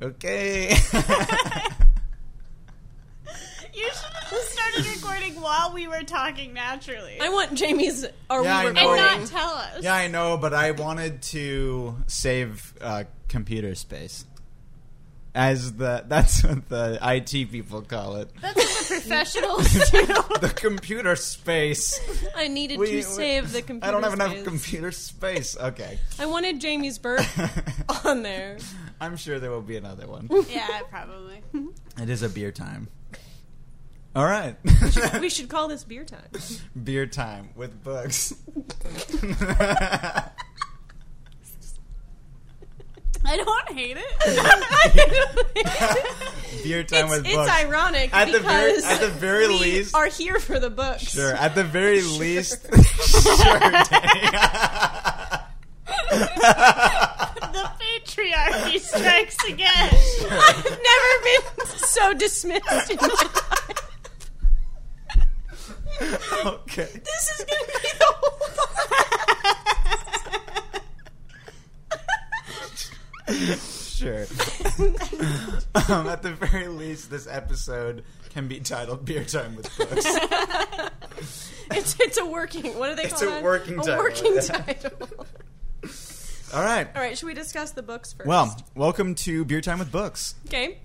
Okay. You should have just started recording while we were talking naturally. I want Jamie's. Are Yeah, I we know. and recording? not tell us. yeah, I know, but I wanted to save uh, computer space. As the that's what the IT people call it. That's what the professionals do. The computer space. I needed We- to we- save the computer. I don't have enough space. computer space. Okay. I wanted Jamie's burp on there. I'm sure there will be another one. yeah, probably. It is a beer time. All right. We should call this beer time. beer time with books. I don't hate it. beer time it's with it's books. ironic At the very- because at the very we least- are here for the books. Sure. At the very least. sure. Danny. The patriarchy strikes again. I've never been so dismissed in my life. okay. This is gonna be the whole Sure. um, at the very least, this episode can be titled "Beer Time with Books." It's it's a working. What do they It's call a that? working a title, working yeah. title. All right. All right, should we discuss the books first? Well, welcome to Beer Time with Books. okay.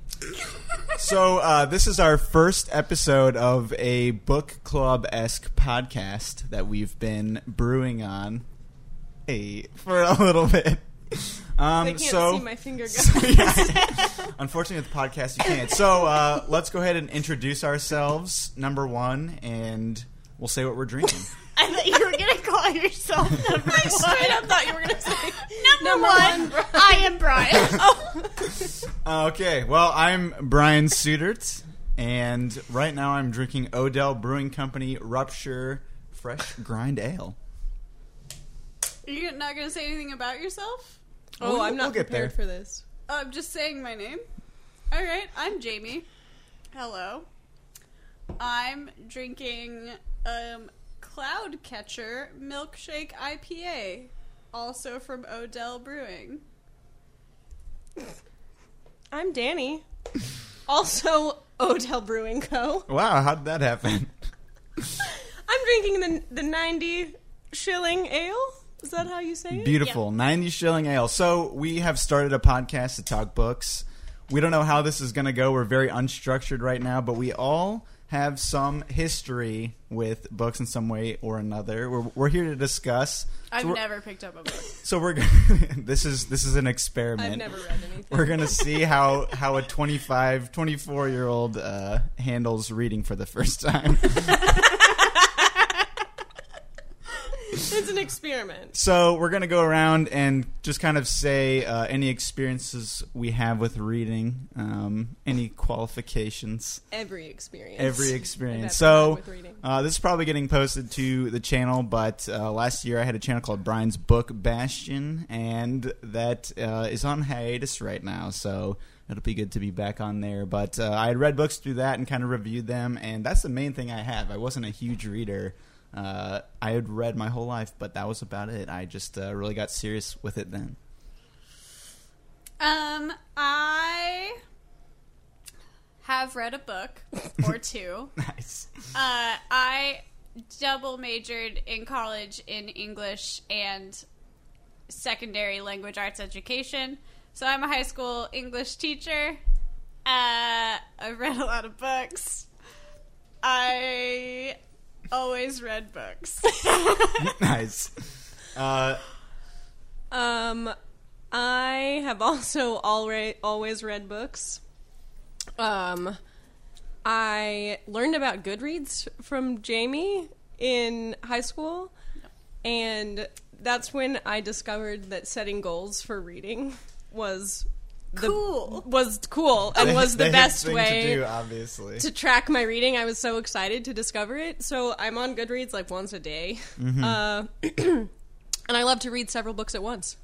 So, uh, this is our first episode of a book club esque podcast that we've been brewing on a, for a little bit. Um, They can't so, see my finger. so, yeah. Unfortunately, with the podcast, you can't. So, uh, let's go ahead and introduce ourselves, number one, and we'll say what we're drinking. I thought you were yourself number I straight up thought you were gonna say Number, Number one, one, I am Brian. Oh, Okay, well, I'm Brian Sudert, and right now I'm drinking Odell Brewing Company Rupture Fresh Grind Ale. Are You're not gonna say anything about yourself? oh, We'll- I'm not we'll prepared there. for this. Oh, I'm just saying my name. All right, I'm Jamie. Hello. I'm drinking um, Cloud Catcher Milkshake IPA, also from Odell Brewing. I'm Danny. Also, Odell Brewing Co. Wow, how did that happen? I'm drinking the the 90 shilling ale. Is that how you say it? Beautiful, 90 shilling ale. So, we have started a podcast to talk books. We don't know how this is going to go. We're very unstructured right now, but we all have some history with books in some way or another. We're, we're here to discuss. I've so never picked up a book. So we're this is this is an experiment. I've never read anything. We're gonna see how how a 25, 24 year old uh, handles reading for the first time. it's an experiment. so we're gonna go around and just kind of say uh, any experiences we have with reading, um, any qualifications, Every experience. every experience. So had with reading. uh, this is probably getting posted to the channel, but uh, last year I had a channel called Brian's Book Bastion, and that uh, is on hiatus right now. So it'll be good to be back on there. But uh, I had read books through that and kind of reviewed them, and that's the main thing I have. I wasn't a huge reader. Uh, I had read my whole life, but that was about it. I just uh, really got serious with it then. Um, I have read a book or two. Nice. Uh, I double majored in college in English and secondary language arts education. So I'm a high school English teacher. Uh, I've read a lot of books. I always read books. nice. Uh, Um, I have also already always read books. Um, I learned about Goodreads from Jamie in high school, and that's when I discovered that setting goals for reading was the, Cool. was cool and was the, hip best way to do, obviously. to track my reading. I was so excited to discover it. So I'm on Goodreads like once a day, Mm-hmm. uh, and I love to read several books at once,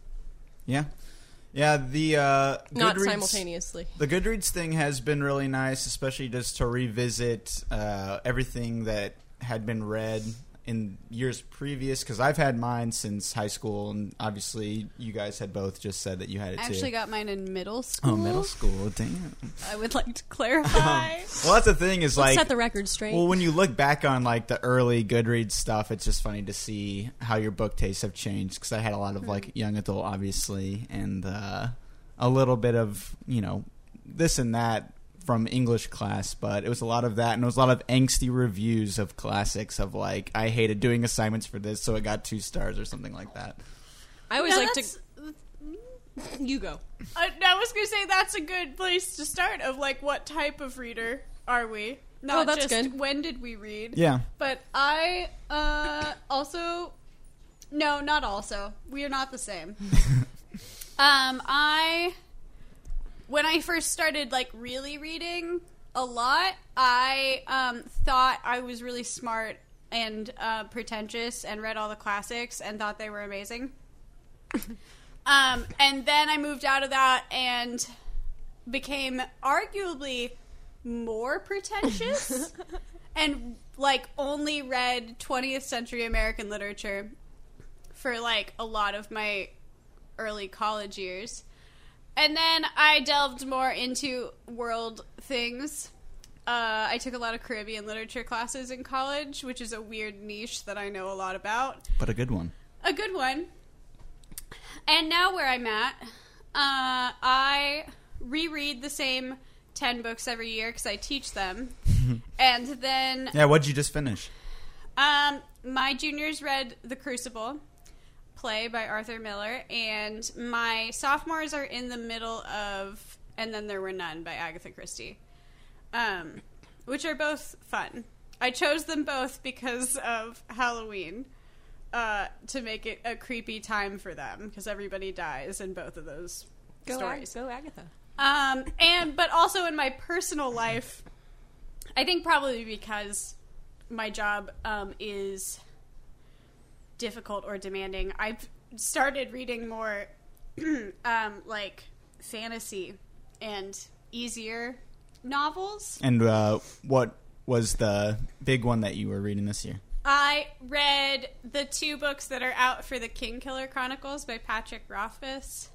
yeah, yeah. The uh, not Goodreads- simultaneously. The Goodreads thing has been really nice, especially just to revisit uh, everything that had been read in years previous? Because I've had mine since high school, and obviously you guys had both just said that you had it I too. actually got mine in middle school. oh, middle school. Damn. I would like to clarify. Well, that's the thing is Let's like set the record straight. Well, when you look back on like the early Goodreads stuff, it's just funny to see how your book tastes have changed. Because I had a lot of like young adult, obviously, and uh, a little bit of you know this and that from English class, but it was a lot of that, and it was a lot of angsty reviews of classics of like I hated doing assignments for this, so it got two stars or something like that. I always No, like to. You go. I, I was gonna say that's a good place to start. Of like, what type of reader are we? Not Oh, that's just good. when did we read? Yeah, But I uh, also no, not also. We are not the same. um, I when I first started like really reading a lot, I um, thought I was really smart and uh, pretentious and read all the classics and thought they were amazing. um, and then I moved out of that and became arguably more pretentious and like only read 20th century American literature for like a lot of my early college years. And then I delved more into world things. Uh, I took a lot of Caribbean literature classes in college, which is a weird niche that I know a lot about. but a good one. A good one. And now where I'm at, uh, I reread the same 10 books every year because I teach them. and then Yeah, what'd you just finish? um, my juniors read The Crucible play by Arthur Miller, and my sophomores are in the middle of And Then There Were None by Agatha Christie, um, which are both fun. I chose them both because of Halloween. Uh, to make it a creepy time for them because everybody dies in both of those Go, stories. Ag- go Agatha. Um, and but also in my personal life, I think probably because my job um, is difficult or demanding. I've started reading more um, like fantasy and easier novels. And uh, what was the big one that you were reading this year? I read the two books that are out for the King Killer Chronicles by Patrick Rothfuss,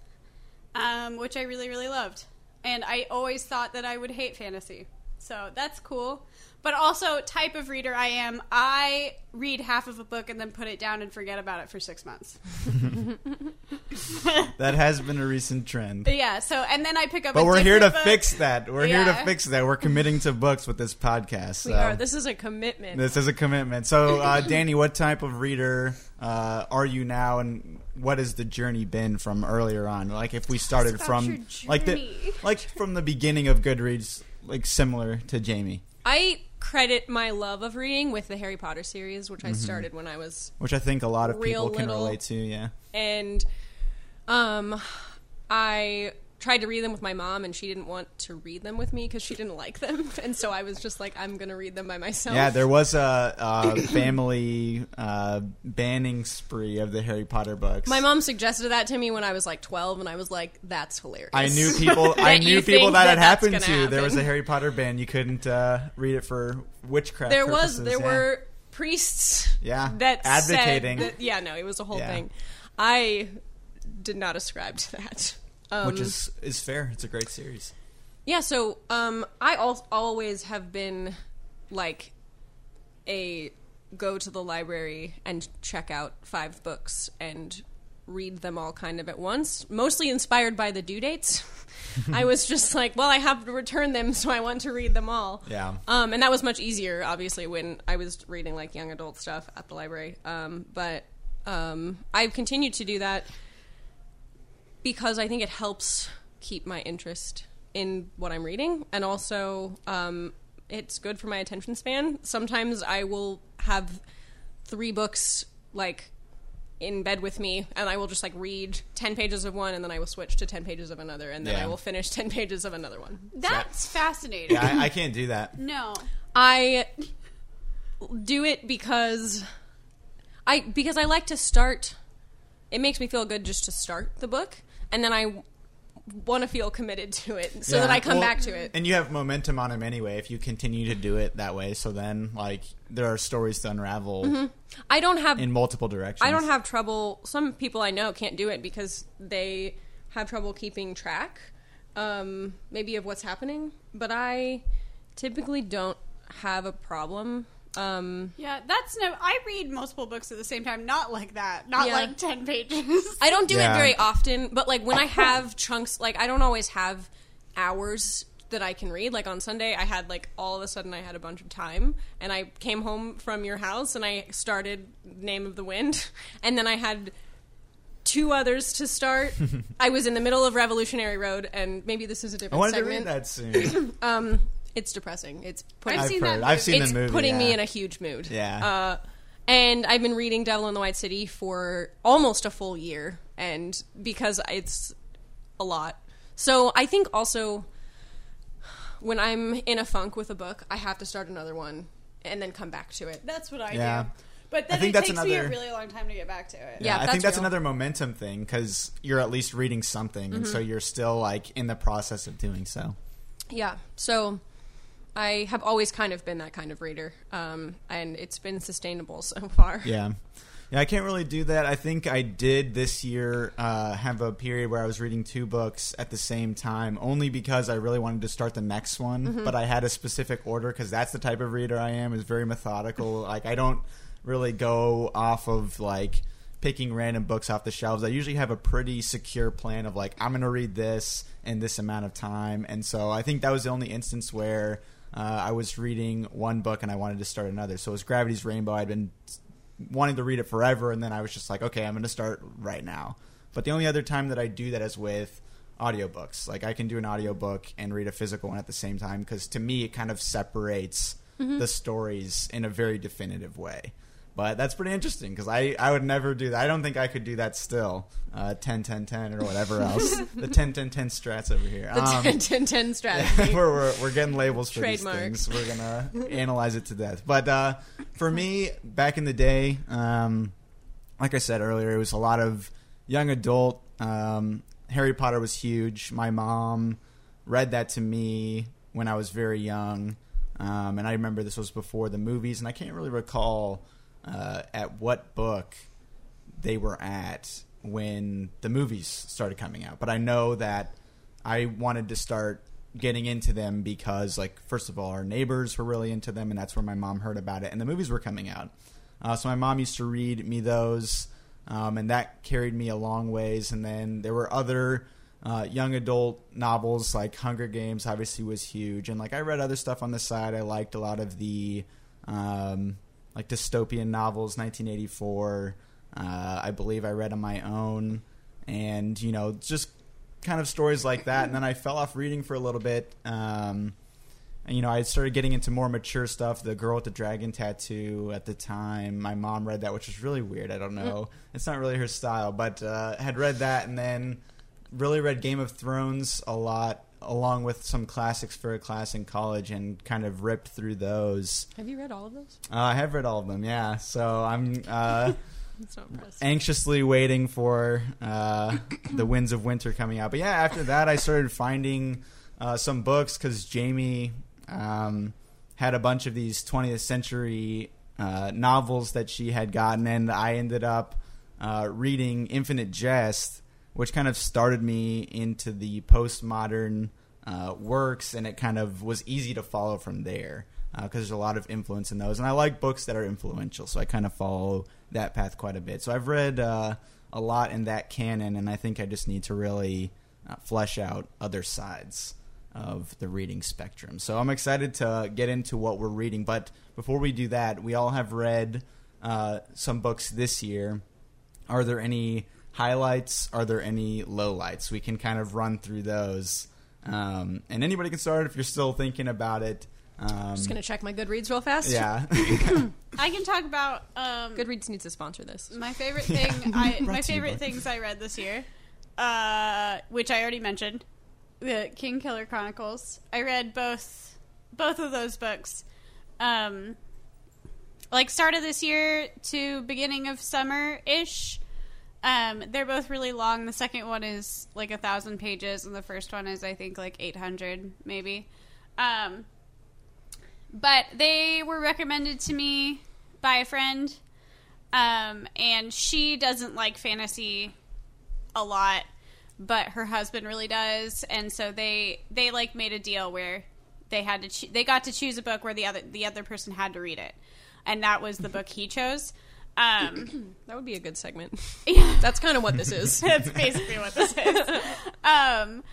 um, which I really, really loved. And I always thought that I would hate fantasy. So that's cool. But also, type of reader I am, I read half of a book and then put it down and forget about it for six months. That has been a recent trend. Yeah, so, and then I pick up But a we're here to book. fix that. We're here to fix that. We're committing to books with this podcast. We are. This is a commitment. This is a commitment. So, uh, Danny, what type of reader uh, are you now, and what has the journey been from earlier on? Like, if we started from like the like from the beginning of Goodreads, like similar to Jamie, I credit my love of reading with the Harry Potter series, which I Mm-hmm. started when I was which I think a lot of Real people can little. relate to. Yeah, and um I tried to read them with my mom and she didn't want to read them with me because she didn't like them and so I was just like I'm gonna read them by myself yeah. There was a, a family uh, banning spree of the Harry Potter books. my mom suggested that to me when I was like 12 and I was like that's hilarious I knew people. I That knew people that, that had happened to. gonna There was a. Harry Potter ban. You couldn't uh, read it for witchcraft. there was there yeah. were priests Yeah, that advocating. that, yeah no it was a whole Yeah. thing I did not ascribe to that um, which is is fair. It's a great series. Yeah, so um, I al- always have been like a go to the library and check out five books and read them all kind of at once, mostly inspired by the due dates. I was just like, well, I have to return them, so I want to read them all. Yeah. Um, and that was much easier, obviously, when I was reading like young adult stuff at the library. Um, but um, I've continued to do that because I think it helps keep my interest in what I'm reading, and also um, it's good for my attention span. Sometimes I will have three books like in bed with me, and I will just like read ten pages of one, and then I will switch to ten pages of another, and then Yeah. I will finish ten pages of another one. That's fascinating. Yeah, I, I can't do that. No. I do it because I because I like to start. It makes me feel good just to start the book, and then I want to feel committed to it so Yeah, that I come well, back to it. And you have momentum on them anyway if you continue to do it that way. So then, like, there are stories to unravel I don't have in multiple directions. Mm-hmm. I don't have trouble. Some people I know can't do it because they have trouble keeping track, um, maybe of what's happening. But I typically don't have a problem. Um, Yeah, that's no. I read multiple books at the same time, not like that, not Yeah. like ten pages. I don't do Yeah. it very often, but like when I have chunks, like I don't always have hours that I can read. Like on Sunday, I had like all of a sudden I had a bunch of time, and I came home from your house and I started Name of the Wind, and then I had two others to start. I was in the middle of Revolutionary Road, and maybe this is a different I wanted segment. to read that soon. Um, it's depressing. It's putting I've I've seen heard. that I've seen it's the movie. putting me yeah. in a huge mood. Yeah. Uh, and I've been reading Devil in the White City for almost a full year, and because it's a lot. So I think also when I'm in a funk with a book, I have to start another one and then come back to it. That's what I Yeah. do. But then I think it that's takes me a another- really long time to get back to it. Yeah, I that's think that's real. another momentum thing because you're at least reading something, and Mm-hmm. so you're still like in the process of doing so. Yeah. So I have always kind of been that kind of reader, um, and it's been sustainable so far. Yeah. Yeah, I can't really do that. I think I did this year uh, have a period where I was reading two books at the same time, only because I really wanted to start the next one. Mm-hmm. But I had a specific order because that's the type of reader I am. is very methodical. like I don't really go off of like picking random books off the shelves. I usually have a pretty secure plan of like I'm going to read this in this amount of time, and so I think that was the only instance where. Uh, I was reading one book and I wanted to start another. So it was Gravity's Rainbow. I'd been wanting to read it forever, and then I was just like, okay, I'm going to start right now. But the only other time that I do that is with audiobooks. Like I can do an audiobook and read a physical one at the same time because to me it kind of separates the stories in a very definitive way. But that's pretty interesting because I, I would never do that. I don't think I could do that still. Uh, 10, 10, 10 or whatever else. the 10, 10, 10 strats over here. The Um, 10 10 10 strategy. we're, we're, we're getting labels for Trademark. these things. We're gonna analyze it to death. But uh, for me, back in the day, um, like I said earlier, it was a lot of young adult. Um, Harry Potter was huge. My mom read that to me when I was very young, um, and I remember this was before the movies, and I can't really recall uh, at what book they were at when the movies started coming out. But I know that I wanted to start getting into them because, like, first of all, our neighbors were really into them, and that's where my mom heard about it, and the movies were coming out. Uh, so my mom used to read me those, um, and that carried me a long ways. And then there were other uh, young adult novels, like Hunger Games, obviously was huge, and like I read other stuff on the side. I liked a lot of the um, like dystopian novels, 1984. Uh, I believe I read on my own, and you know, just kind of stories like that. And then I fell off reading for a little bit. Um, and, you know, I started getting into more mature stuff. The Girl with the Dragon Tattoo at the time. My mom read that, which was really weird. I don't know. It's not really her style, but uh, had read that and then really read Game of Thrones a lot, along with some classics for a class in college, and kind of ripped through those. Have you read all of those? Uh, I have read all of them, yeah. So I'm uh, anxiously waiting for uh, the Winds of Winter coming out. But yeah, after that, I started finding uh, some books because Jamie um, had a bunch of these 20th century uh, novels that she had gotten, and I ended up uh, reading Infinite Jest, which kind of started me into the postmodern uh, works, and it kind of was easy to follow from there because there's a lot of influence in those. And I like books that are influential, so I kind of follow that path quite a bit. So I've read uh, a lot in that canon, and I think I just need to really uh, flesh out other sides of the reading spectrum. So I'm excited to get into what we're reading. But before we do that, we all have read uh, some books this year. Are there any highlights? Are there any lowlights? We can kind of run through those. Um, and anybody can start if you're still thinking about it. Um, Just gonna check my Goodreads real fast. yeah. I can talk about um, Goodreads needs to sponsor this. my favorite thing. I, my to you favorite things I read this year, uh, which I already mentioned, the King Killer Chronicles. I read both both of those books, um, like start of this year to beginning of summer ish. Um, they're both really long. The second one is like a thousand pages, and the first one is I think like eight hundred, maybe. Um, but they were recommended to me by a friend, um, and she doesn't like fantasy a lot, but her husband really does, and so they they like made a deal where they had to cho- they got to choose a book where the other the other person had to read it, and that was the book he chose. Um, That would be a good segment. yeah. That's kind of what this is. That's basically what this is. Um,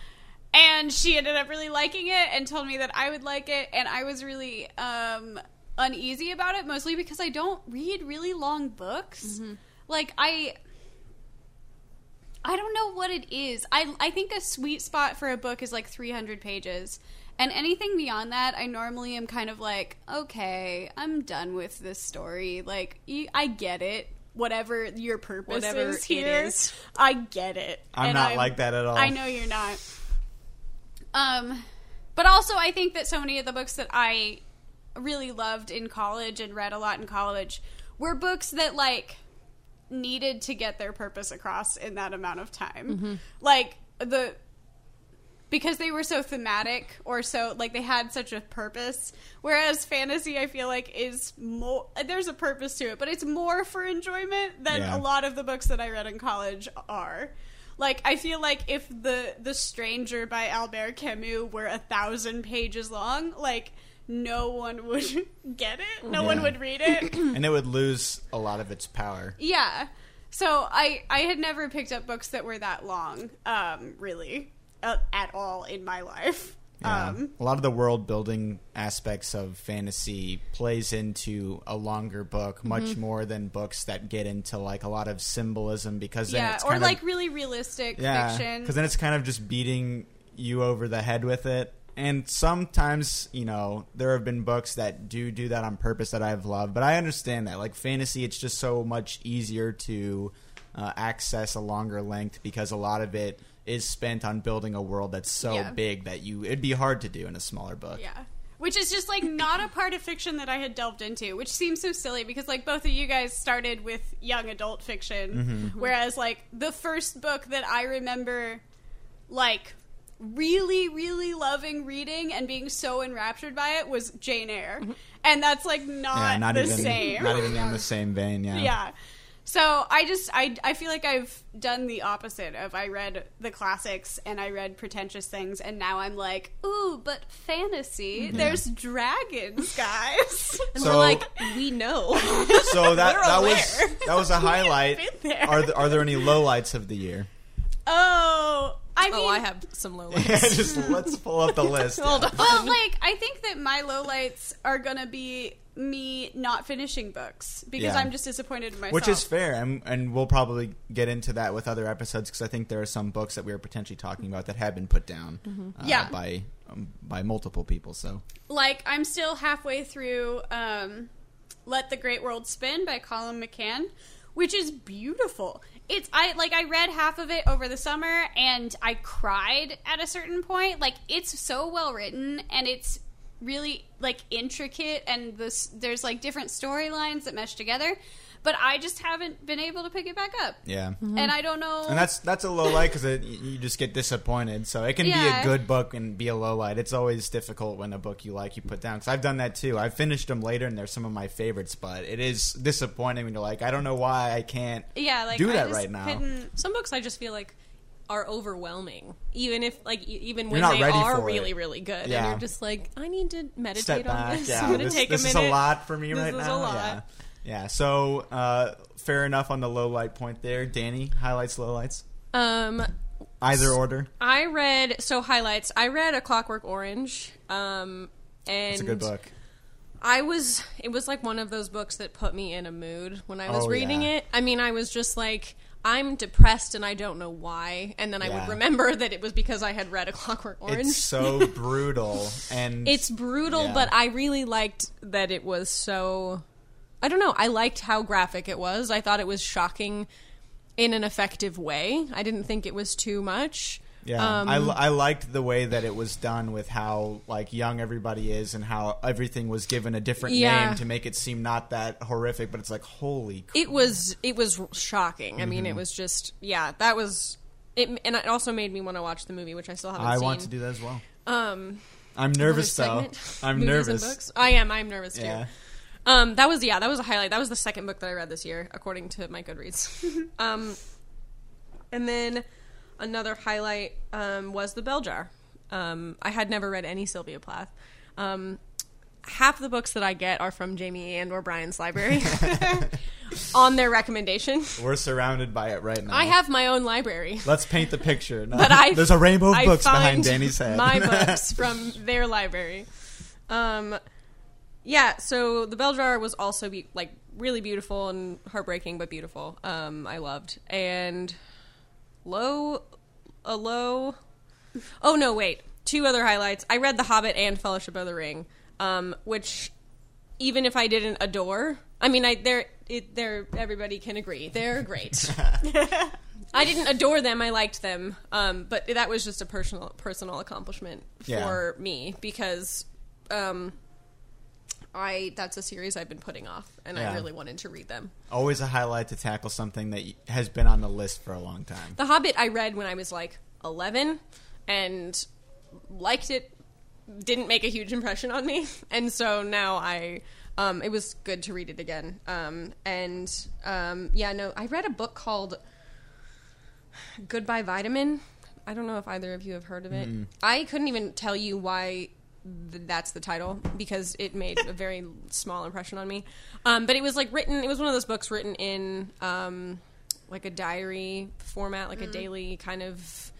and she ended up really liking it and told me that I would like it, and I was really um, uneasy about it, mostly because I don't read really long books. Like I. I don't know what it is. I I think a sweet spot for a book is like 300 pages. And anything beyond that, I normally am kind of like, okay, I'm done with this story. Like, I get it. Whatever your purpose Whatever is it here, is. I get it. I'm And not like that at all. I know you're not. Um, but also, I think that so many of the books that I really loved in college and read a lot in college were books that like needed to get their purpose across in that amount of time. Like the because they were so thematic or so like they had such a purpose whereas fantasy i feel like is more there's a purpose to it but it's more for enjoyment than Yeah. a lot of the books that i read in college are like i feel like if the the stranger by albert camus were a thousand pages long like no one would get it no one would read it and it would lose a lot of its power. yeah. So I I had never picked up books that were that long, um, really, at all in my life. Yeah. Um, a lot of the world building aspects of fantasy plays into a longer book much Mm-hmm. more than books that get into like a lot of symbolism because then yeah, it's or kind like of, really realistic yeah fiction. because then it's kind of just beating you over the head with it and sometimes you know there have been books that do do that on purpose that i've loved but i understand that like fantasy it's just so much easier to uh, access a longer length because a lot of it is spent on building a world that's so Yeah. big that you it'd be hard to do in a smaller book Yeah. Which is just like not a part of fiction that I had delved into, which seems so silly because like both of you guys started with young adult fiction, mm-hmm. Mm-hmm. whereas like the first book that I remember like really really loving reading and being so enraptured by it was Jane Eyre. Mm-hmm. And that's like not, yeah not the even same. not even in the same vein yeah yeah. So I just I I feel like I've done the opposite of I read the classics and I read pretentious things and now I'm like, ooh, but fantasy, mm-hmm. there's dragons, guys. And So- we're like, we know. so that We're that was that was a highlight there. are there, are there any lowlights of the year oh, I mean oh, I have some low lights. just let's pull up the list Hold on. well, like I think that my lowlights are gonna be me not finishing books because Yeah. I'm just disappointed in myself. Which is fair, and, and we'll probably get into that with other episodes because I think there are some books that we are potentially talking about that have been put down, uh, Mm-hmm. Yeah. by um, by multiple people. So like I'm still halfway through um, "Let the Great World Spin" by Colum McCann, which is beautiful. It's I like I read half of it over the summer and I cried at a certain point. Like it's so well written and it's really like intricate and this there's like different storylines that mesh together. But I just haven't been able to pick it back up, yeah, mm-hmm. and I don't know. and that's that's a low light because you just get disappointed. So it can be a good book and be a low light. It's always difficult when a book you like you put down because I've done that too. I've finished them later and they're some of my favorites, but it is disappointing when you're like, I don't know why I can't yeah, like do I that just right now. couldn't- Some books I just feel like are overwhelming, even if like even when they are for it. really really good. Yeah. And you're just like, I need to meditate step on back. this. Yeah, I'm gonna this, take this a is a lot for me This right is a now. lot. Yeah, yeah. So uh, fair enough on the low light point there. Danny, highlights, lowlights, Um, either order. I read so highlights. I read A Clockwork Orange. Um, and It's a good book. I was it was like one of those books that put me in a mood when I was Oh, reading yeah. it. I mean, I was just like I'm depressed and I don't know why. And then I would remember that it was because I had read A Clockwork Orange. It's so brutal and It's brutal, Yeah. but I really liked that it was so. I don't know. I liked how graphic it was. I thought it was shocking in an effective way. I didn't think it was too much. Yeah, Um, I, I liked the way that it was done with how like young everybody is and how everything was given a different Yeah. name to make it seem not that horrific, but it's like holy. it was it was shocking. I Mm-hmm. mean, it was just yeah, that was it, and it also made me want to watch the movie, which I still haven't I seen. want to do that as well. Um, I'm nervous though. I'm nervous. I am. I'm nervous too. Um, that was yeah, that was a highlight. That was the second book that I read this year, according to my Goodreads. um, and then another highlight um, was the Bell Jar. Um, I had never read any Sylvia Plath. Um, half the books that I get are from Jamie and or Brian's library on their recommendation. We're surrounded by it right now. I have my own library. Let's paint the picture. No, But I there's a rainbow of I books behind Danny's head. My books from their library. Um, yeah. So the bell jar was also be- like really beautiful and heartbreaking, but beautiful. Um, I loved and low, a low. Oh no, wait. Two other highlights. I read The Hobbit and Fellowship of the Ring, um, which even if I didn't adore, I mean, I they're it, they're everybody can agree they're great. I didn't adore them. I liked them, um, but that was just a personal personal accomplishment Yeah. for me because um, I that's a series I've been putting off, and Yeah. I really wanted to read them. Always a highlight to tackle something that has been on the list for a long time. The Hobbit I read when I was like eleven, and liked it. Didn't make a huge impression on me, and so now I. Um, it was good to read it again. Um, and um, yeah, no, I read a book called Goodbye Vitamin. I don't know if either of you have heard of it. I couldn't even tell you why th- that's the title because it made a very small impression on me. Um, but it was like written. It was one of those books written in um, like a diary format, like a daily kind of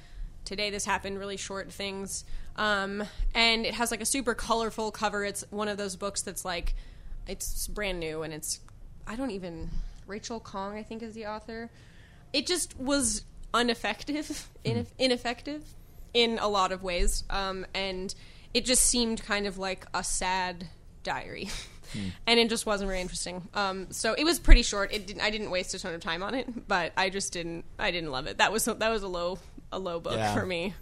today this happened, really short things. Um, and it has like a super colorful cover. It's one of those books that's like it's brand new and it's I don't even Rachel Khong I think is the author. It just was ineffective, ineff- ineffective in a lot of ways, um, and it just seemed kind of like a sad diary, and it just wasn't very interesting. Um, so it was pretty short. It didn't, I didn't waste a ton of time on it, but I just didn't. I didn't love it. That was that was a low a low book Yeah. for me.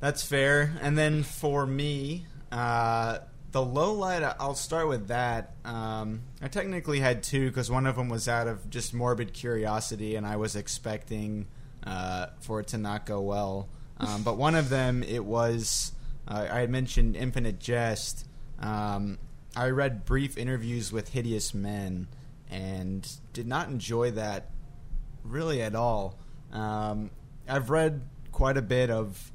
That's fair. And then for me, uh, the low light, I'll start with that. Um, I technically had two because one of them was out of just morbid curiosity, and I was expecting uh, for it to not go well. Um, but one of them, it was uh, I had mentioned Infinite Jest. Um, I read brief interviews with hideous men and did not enjoy that really at all. Um, I've read quite a bit of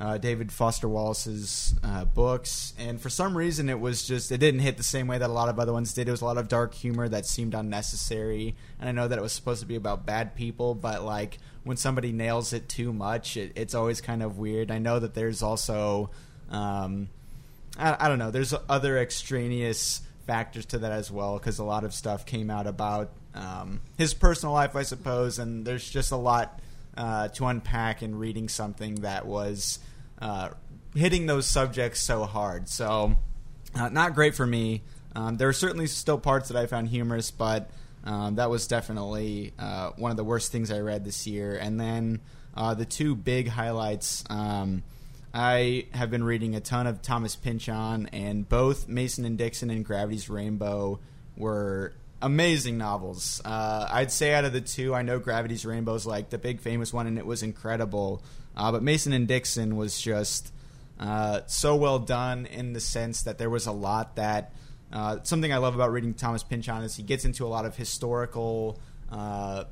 uh, David Foster Wallace's uh, books, and for some reason, it was just it didn't hit the same way that a lot of other ones did. It was a lot of dark humor that seemed unnecessary, and I know that it was supposed to be about bad people, but like when somebody nails it too much, it, it's always kind of weird. I know that there's also um, I, I don't know. There's other extraneous factors to that as well because a lot of stuff came out about um, his personal life, I suppose, and there's just a lot uh, to unpack in reading something that was uh, hitting those subjects so hard. So, uh, not great for me. Um, there are certainly still parts that I found humorous, but um, that was definitely uh, one of the worst things I read this year. And then uh, the two big highlights. Um, I have been reading a ton of Thomas Pynchon, and both Mason and Dixon and Gravity's Rainbow were amazing novels. Uh, I'd say out of the two, I know Gravity's Rainbow is like the big famous one, and it was incredible. Uh, but Mason and Dixon was just uh, so well done in the sense that there was a lot that. Uh, something I love about reading Thomas Pynchon is he gets into a lot of historical uh,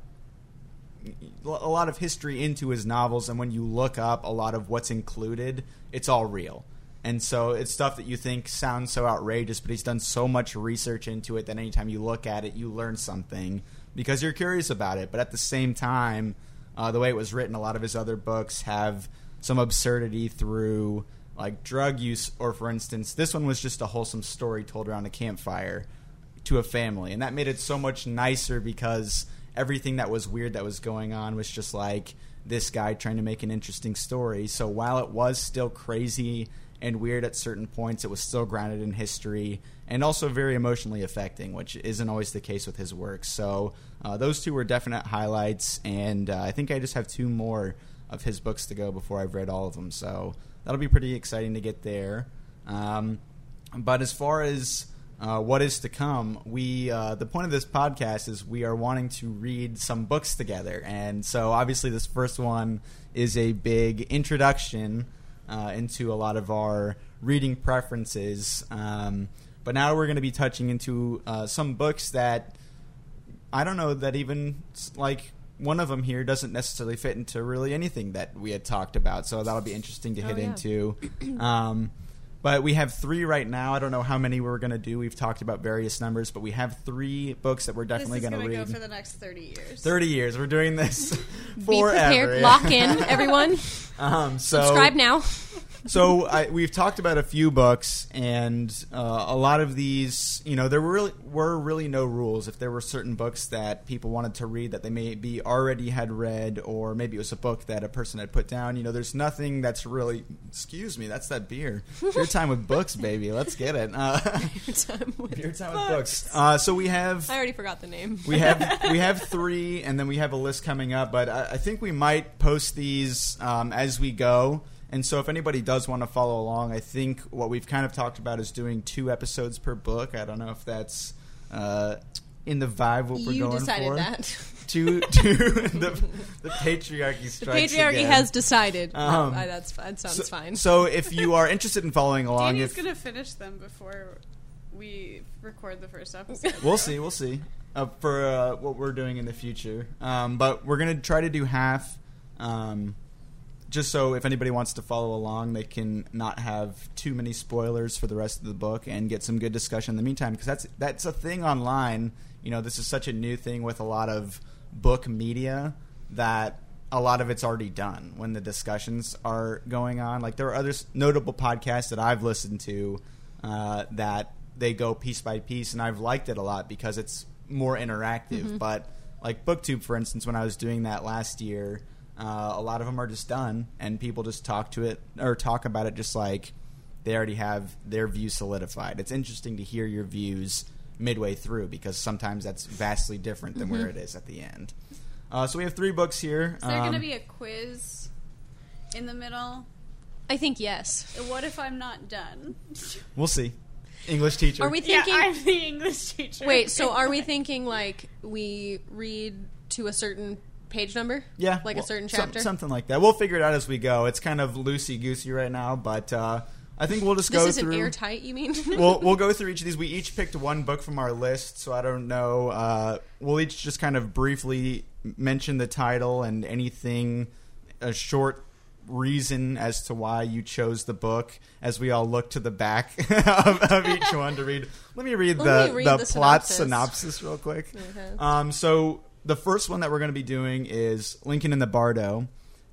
a lot of history into his novels, and when you look up a lot of what's included, it's all real. And so it's stuff that you think sounds so outrageous, but he's done so much research into it that anytime you look at it, you learn something because you're curious about it. But at the same time, uh, the way it was written, a lot of his other books have some absurdity through like drug use, or for instance, this one was just a wholesome story told around a campfire to a family, and that made it so much nicer because everything that was weird that was going on was just like this guy trying to make an interesting story. So while it was still crazy and weird at certain points, it was still grounded in history and also very emotionally affecting, which isn't always the case with his work. So uh, those two were definite highlights, and uh, I think I just have two more. of his books to go before I've read all of them. So that'll be pretty exciting to get there. Um, but as far as uh, what is to come, we uh, the point of this podcast is we are wanting to read some books together, and so obviously this first one is a big introduction uh, into a lot of our reading preferences. Um, but now we're going to be touching into uh, some books that I don't know that even like one of them here doesn't necessarily fit into really anything that we had talked about. So that'll be interesting to Oh, hit yeah. into. Um, but we have three right now. I don't know how many we're going to do. We've talked about various numbers, but we have three books that we're definitely this is going to read. go for the next 30 years. 30 years. We're doing this Be forever. prepared. Lock in, everyone. Um, so Subscribe now. So I, we've talked about a few books, and uh, a lot of these, you know, there were really were really no rules. If there were certain books that people wanted to read that they maybe already had read, or maybe it was a book that a person had put down, you know, there's nothing that's really. Excuse me, that's that beer. Beer time with books, baby. Let's get it. Uh, beer time with books. Uh, so we have I already forgot the name. we have we have three, and then we have a list coming up. But I, I think we might post these um, as we go. And so, if anybody does want to follow along, I think what we've kind of talked about is doing two episodes per book. I don't know if that's uh, in the vibe what we're you going decided for. that. Two, two. the, the patriarchy The patriarchy again. has decided. Um, Uh, that's that sounds So, fine. so if you are interested in following along, Danny's if gonna finish them before we record the first episode. We'll see. We'll see uh, for uh, what we're doing in the future. Um, but we're gonna try to do half, um, just so if anybody wants to follow along, they can not have too many spoilers for the rest of the book and get some good discussion in the meantime. Because that's that's a thing online. You know, this is such a new thing with a lot of book media that a lot of it's already done when the discussions are going on. Like there are other notable podcasts that I've listened to uh, that they go piece by piece, and I've liked it a lot because it's more interactive. But like BookTube, for instance, when I was doing that last year, uh, a lot of them are just done, and people just talk to it or talk about it just like they already have their view solidified. It's interesting to hear your views midway through because sometimes that's vastly different than where it is at the end. Uh, so we have three books here. Is there Um, gonna be a quiz in the middle? I think yes. What if I'm not done? We'll see. English teacher. Are we yeah, thinking? I'm the English teacher. wait, so are we thinking like we read to a certain page number? Yeah, like well, a certain some- chapter. something like that. We'll figure it out as we go. It's kind of loosey goosey right now, but uh, I think we'll just this go isn't through. airtight. You mean? we'll we'll go through each of these. We each picked one book from our list, so I don't know. Uh, we'll each just kind of briefly mention the title and anything, a short reason as to why you chose the book. As we all look to the back of, of each one to read. Let me read Let the me read the, the plot synopsis. synopsis real quick. Okay. Um, so the first one that we're going to be doing is Lincoln in the Bardo,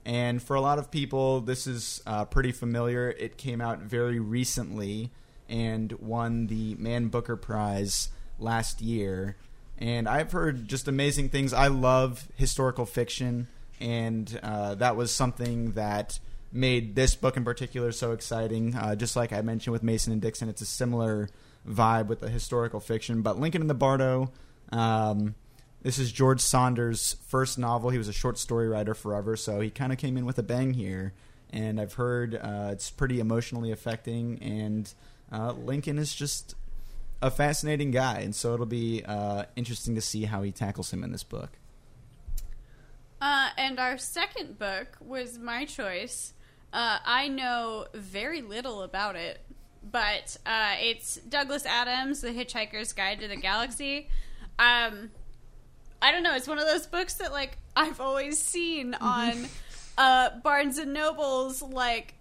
and for a lot of people, this is uh, pretty familiar. It came out very recently and won the Man Booker Prize last year. And I've heard just amazing things. I love historical fiction, and uh, that was something that made this book in particular so exciting. Uh, just like I mentioned with Mason and Dixon, it's a similar vibe with the historical fiction. But Lincoln in the Bardo, um, this is George Saunders' first novel. He was a short story writer forever, so he kind of came in with a bang here. And I've heard uh, it's pretty emotionally affecting, and uh, Lincoln is just a fascinating guy, and so it'll be uh, interesting to see how he tackles him in this book. Uh, and our second book was my choice. Uh, I know very little about it, but uh, it's Douglas Adams' The Hitchhiker's Guide to the Galaxy. Um, I don't know. It's one of those books that like I've always seen on uh, Barnes and Noble's like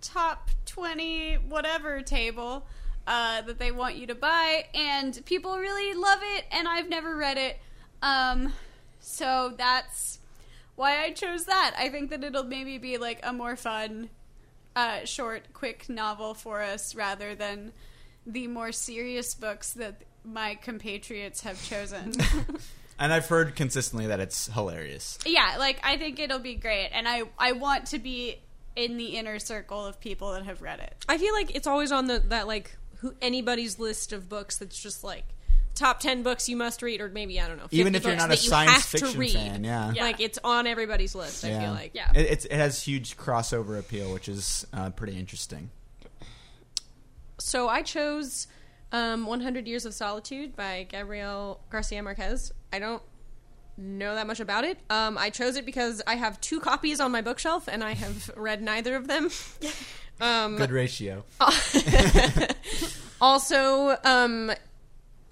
top twenty whatever table uh, that they want you to buy, and people really love it, and I've never read it. Um, so that's why I chose that. I think that it'll maybe be like a more fun, uh, short, quick novel for us rather than the more serious books that my compatriots have chosen. And I've heard consistently that it's hilarious. yeah, like I think it'll be great, and I I want to be in the inner circle of people that have read it. I feel like it's always on the that like who anybody's list of books that's just like top ten books you must read, or maybe I don't know. 50 Even if you're not a science have fiction to read. fan, yeah. Yeah. Like it's on everybody's list. I feel like. Yeah. It, it's, it has huge crossover appeal, which is uh, pretty interesting. So I chose um, 100 Years of Solitude by Gabriel Garcia Marquez. I don't know that much about it. Um, I chose it because I have two copies on my bookshelf and I have read neither of them. um, Good ratio. also, um,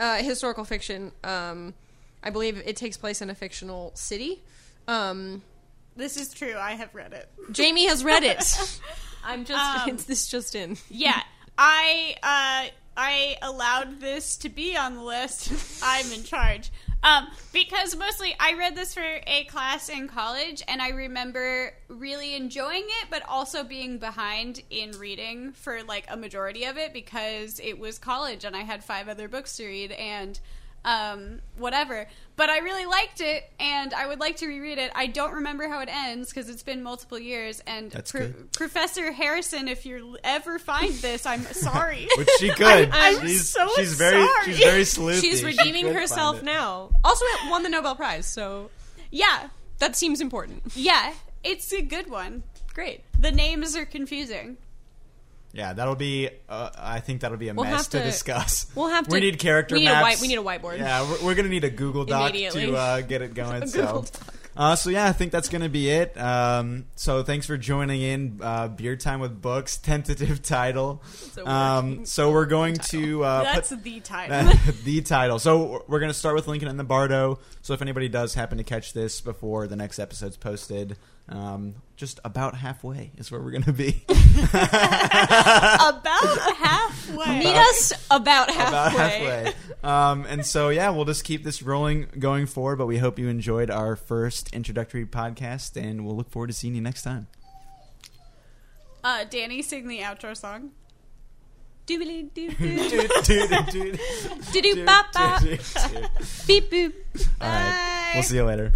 uh, historical fiction. Um, I believe it takes place in a fictional city. Um, This is true. I have read it. Jamie has read it. I'm just Um, it's this just in. Yeah, I uh, I allowed this to be on the list. I'm in charge. Um, because mostly I read this for a class in college, and I remember really enjoying it, but also being behind in reading for like a majority of it because it was college and I had five other books to read and um, whatever. But I really liked it, and I would like to reread it. I don't remember how it ends because it's been multiple years. And That's Pro- good. Professor Harrison, if you ever find this, I'm sorry. Which she could. I'm she's, so she's very sorry. she's very sleuthy. She's redeeming could herself now. Also, it won the Nobel Prize, so yeah, that seems important. yeah, it's a good one. Great. The names are confusing. Yeah, that'll be. Uh, I think that'll be a We'll mess to, to- discuss. we'll have We to- need character we need a white- we need a whiteboard. Yeah, we're, we're gonna need a Google Doc to uh, get it going. so, Google Doc. Uh, so yeah, I think that's gonna be it. Um, so thanks for joining in. Uh, Beer time with books, tentative title. Um, so we're going to uh, That's put the title. the title. So we're going to start with Lincoln in the Bardo. So if anybody does happen to catch this before the next episode's posted, um, just about halfway is where we're going to be. About halfway. Meet us about halfway. about halfway. Um, and so yeah, we'll just keep this rolling going forward. But we hope you enjoyed our first introductory podcast, and we'll look forward to seeing you next time. Uh, Danny, sing the outro song. Doobly-doo-doo. Dude, dude, dude, Do-do-bop-bop. dude, dude. Beep boop. All right, we'll see you later.